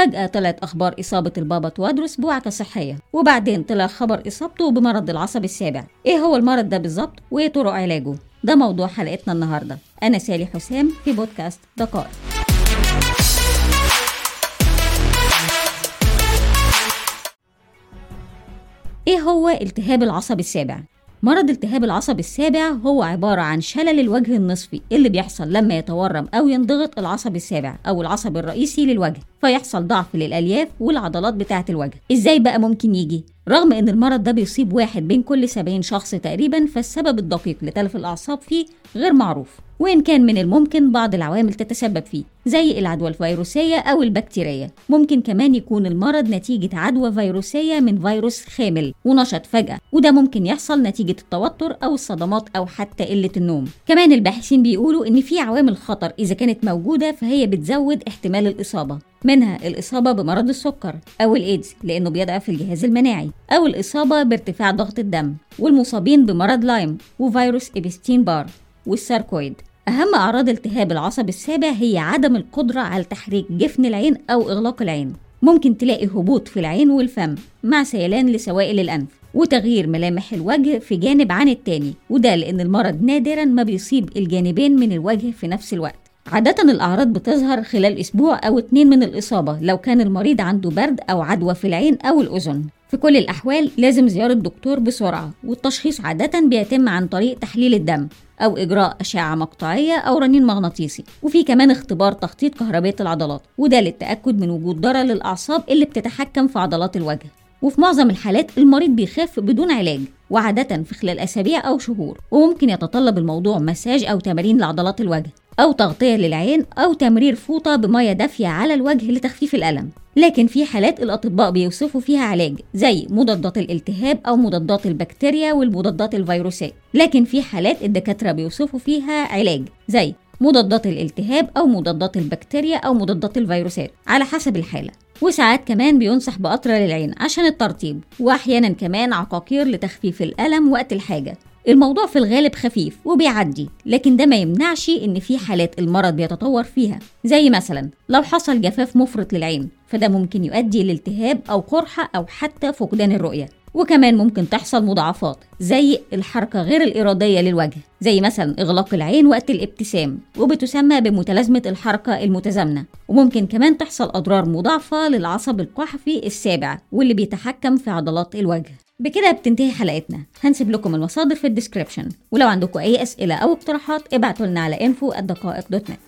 فجأة طلعت أخبار إصابة البابا توادرس بوعكة صحية وبعدين طلع خبر إصابته بمرض العصب السابع. إيه هو المرض ده بالظبط؟ وإيه طرق علاجه؟ ده موضوع حلقتنا النهاردة. أنا سالي حسام في بودكاست دقائق إيه هو التهاب العصب السابع؟ مرض التهاب العصب السابع هو عبارة عن شلل الوجه النصفي اللي بيحصل لما يتورم أو ينضغط العصب السابع أو العصب الرئيسي للوجه فيحصل ضعف للألياف والعضلات بتاعة الوجه إزاي بقى ممكن يجي؟ رغم إن المرض ده بيصيب واحد بين كل 70 شخص تقريبا فالسبب الدقيق لتلف الأعصاب فيه غير معروف وإن كان من الممكن بعض العوامل تتسبب فيه زي العدوى الفيروسية أو البكتيرية. ممكن كمان يكون المرض نتيجة عدوى فيروسية من فيروس خامل ونشط فجأة وده ممكن يحصل نتيجة التوتر أو الصدمات أو حتى قلة النوم. كمان الباحثين بيقولوا إن في عوامل خطر إذا كانت موجودة فهي بتزود احتمال الإصابة منها الإصابة بمرض السكر أو الإيدز لأنه بيضعف الجهاز المناعي أو الإصابة بارتفاع ضغط الدم والمصابين بمرض لايم وفيروس إبستين بار والساركويد. أهم أعراض التهاب العصب السابع هي عدم القدرة على تحريك جفن العين أو إغلاق العين. ممكن تلاقي هبوط في العين والفم مع سيلان لسوائل الأنف وتغيير ملامح الوجه في جانب عن التاني وده لأن المرض نادرا ما بيصيب الجانبين من الوجه في نفس الوقت. عادة الأعراض بتظهر خلال أسبوع أو اتنين من الإصابة لو كان المريض عنده برد أو عدوى في العين أو الأذن. في كل الأحوال لازم زيارة دكتور بسرعة والتشخيص عادة بيتم عن طريق تحليل الدم أو إجراء أشعة مقطعية أو رنين مغناطيسي وفي كمان اختبار تخطيط كهربية العضلات وده للتأكد من وجود ضرر للأعصاب اللي بتتحكم في عضلات الوجه. وفي معظم الحالات المريض بيخف بدون علاج وعادة في خلال أسابيع أو شهور وممكن يتطلب الموضوع مساج أو تمارين لعضلات الوجه. أو تغطية للعين أو تمرير فوطة بمية دافية على الوجه لتخفيف الألم. لكن في حالات الأطباء بيوصفوا فيها علاج زي مضادات الالتهاب أو مضادات البكتيريا والمضادات الفيروسات لكن في حالات الدكاترة بيوصفوا فيها علاج زي مضادات الالتهاب أو مضادات البكتيريا أو مضادات الفيروسات على حسب الحالة. وساعات كمان بينصح بقطرة للعين عشان الترطيب وأحيانا كمان عقاقير لتخفيف الألم وقت الحاجة. الموضوع في الغالب خفيف وبيعدي لكن ده ما يمنعش إن في حالات المرض بيتطور فيها. زي مثلا لو حصل جفاف مفرط للعين فده ممكن يؤدي لالتهاب أو قرحة أو حتى فقدان الرؤية. وكمان ممكن تحصل مضاعفات زي الحركة غير الإرادية للوجه زي مثلا إغلاق العين وقت الابتسام وبتسمى بمتلازمة الحركة المتزامنة. وممكن كمان تحصل أضرار مضاعفة للعصب القحفي السابع واللي بيتحكم في عضلات الوجه. بكده بتنتهي حلقتنا. هنسيب لكم المصادر في الديسكريبشن. ولو عندكم أي أسئلة أو اقتراحات ابعتوا لنا على نت